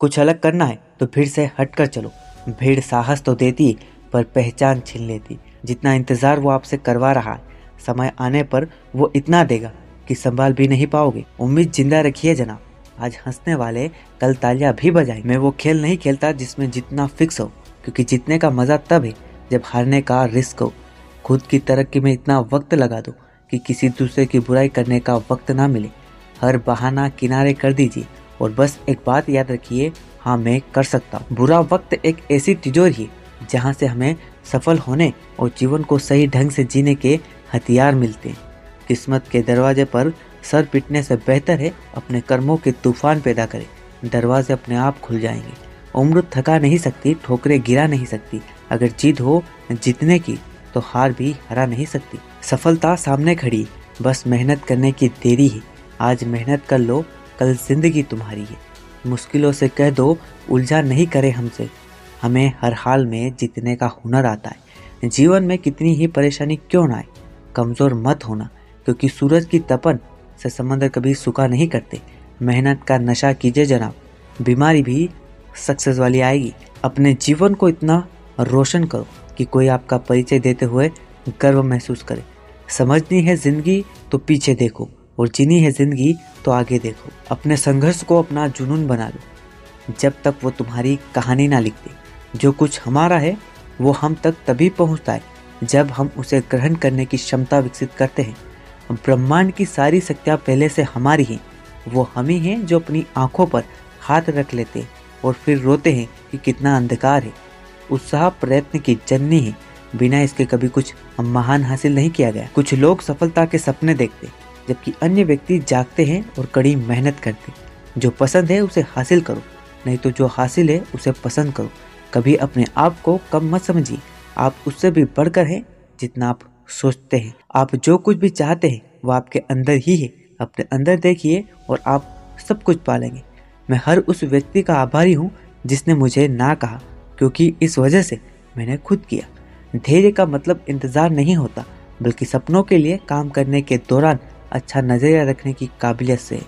कुछ अलग करना है तो भीड़ से हटकर चलो। भीड़ साहस तो देती, पर पहचान छीन लेती। जितना इंतज़ार वो आपसे करवा रहा है, समय आने पर वो इतना देगा कि संभाल भी नहीं पाओगे। उम्मीद ज़िंदा रखिए जनाब। आज हंसने वाले कल तालियाँ भी बजाएँ मैं वो खेल नहीं खेलता जिसमें जितना फिक्स हो, क्योंकि जीतने का मज़ा तब है जब हारने का रिस्क हो। खुद की तरक्की में इतना वक्त लगा दो कि किसी दूसरे की बुराई करने का वक्त ना मिले। हर बहाना किनारे कर दीजिए। और बस एक बात याद रखिए हाँ मैं कर सकता हूँ। बुरा वक्त एक ऐसी तिजोरी है, जहाँ से हमें सफल होने और जीवन को सही ढंग से जीने के हथियार मिलते हैं। किस्मत के दरवाजे पर सर पिटने से बेहतर है, अपने कर्मों के तूफ़ान पैदा करें। दरवाजे अपने आप खुल जाएँगे। उम्र थका नहीं सकती, ठोकरे गिरा नहीं सकती। अगर जीत हो जीतने की तो हार भी हरा नहीं सकती। सफलता सामने खड़ी, बस मेहनत करने की देरी है। आज मेहनत कर लो कल ज़िंदगी तुम्हारी है। मुश्किलों से कह दो, उलझा नहीं करे हमसे। हमें हर हाल में जीतने का हुनर आता है। जीवन में कितनी ही परेशानी क्यों ना आए? कमज़ोर मत होना, क्योंकि सूरज की तपन से समंदर कभी सूखा नहीं करते। मेहनत का नशा कीजिए जनाब। बीमारी भी सक्सेस वाली आएगी। अपने जीवन को इतना रोशन करो कि कोई आपका परिचय देते हुए गर्व महसूस करे। समझनी है ज़िंदगी तो पीछे देखो। और जीनी है ज़िंदगी तो आगे देखो। अपने संघर्ष को अपना जुनून बना लो। जब तक वो तुम्हारी कहानी ना लिखते। जो कुछ हमारा है, वो हम तक तभी पहुँचता है, जब हम उसे ग्रहण करने की क्षमता विकसित करते हैं। ब्रह्मांड की सारी शक्तियाँ पहले से हमारी हैं। वो हम ही हैं जो अपनी आँखों पर हाथ रख लेते हैं और फिर रोते हैं कि कितना अंधकार है। उत्साह प्रयत्न की जननी है। बिना इसके कभी कुछ महान हासिल नहीं किया गया। कुछ लोग सफलता के सपने देखते जबकि अन्य व्यक्ति जागते हैं और कड़ी मेहनत करते जो पसंद है उसे हासिल करो, नहीं तो जो हासिल है उसे पसंद करो। कभी अपने आप को कम मत समझिए। आप उससे भी बढ़कर हैं जितना आप सोचते हैं। आप जो कुछ भी चाहते हैं, वो आपके अंदर ही है। अपने अंदर देखिए और आप सब कुछ पालेंगे। मैं हर उस व्यक्ति का आभारी हूँ जिसने मुझे ना कहा, क्योंकि इस वजह से मैंने खुद किया। धैर्य का मतलब इंतज़ार नहीं होता, बल्कि सपनों के लिए काम करने के दौरान अच्छा नज़रिया रखने की काबिलियत से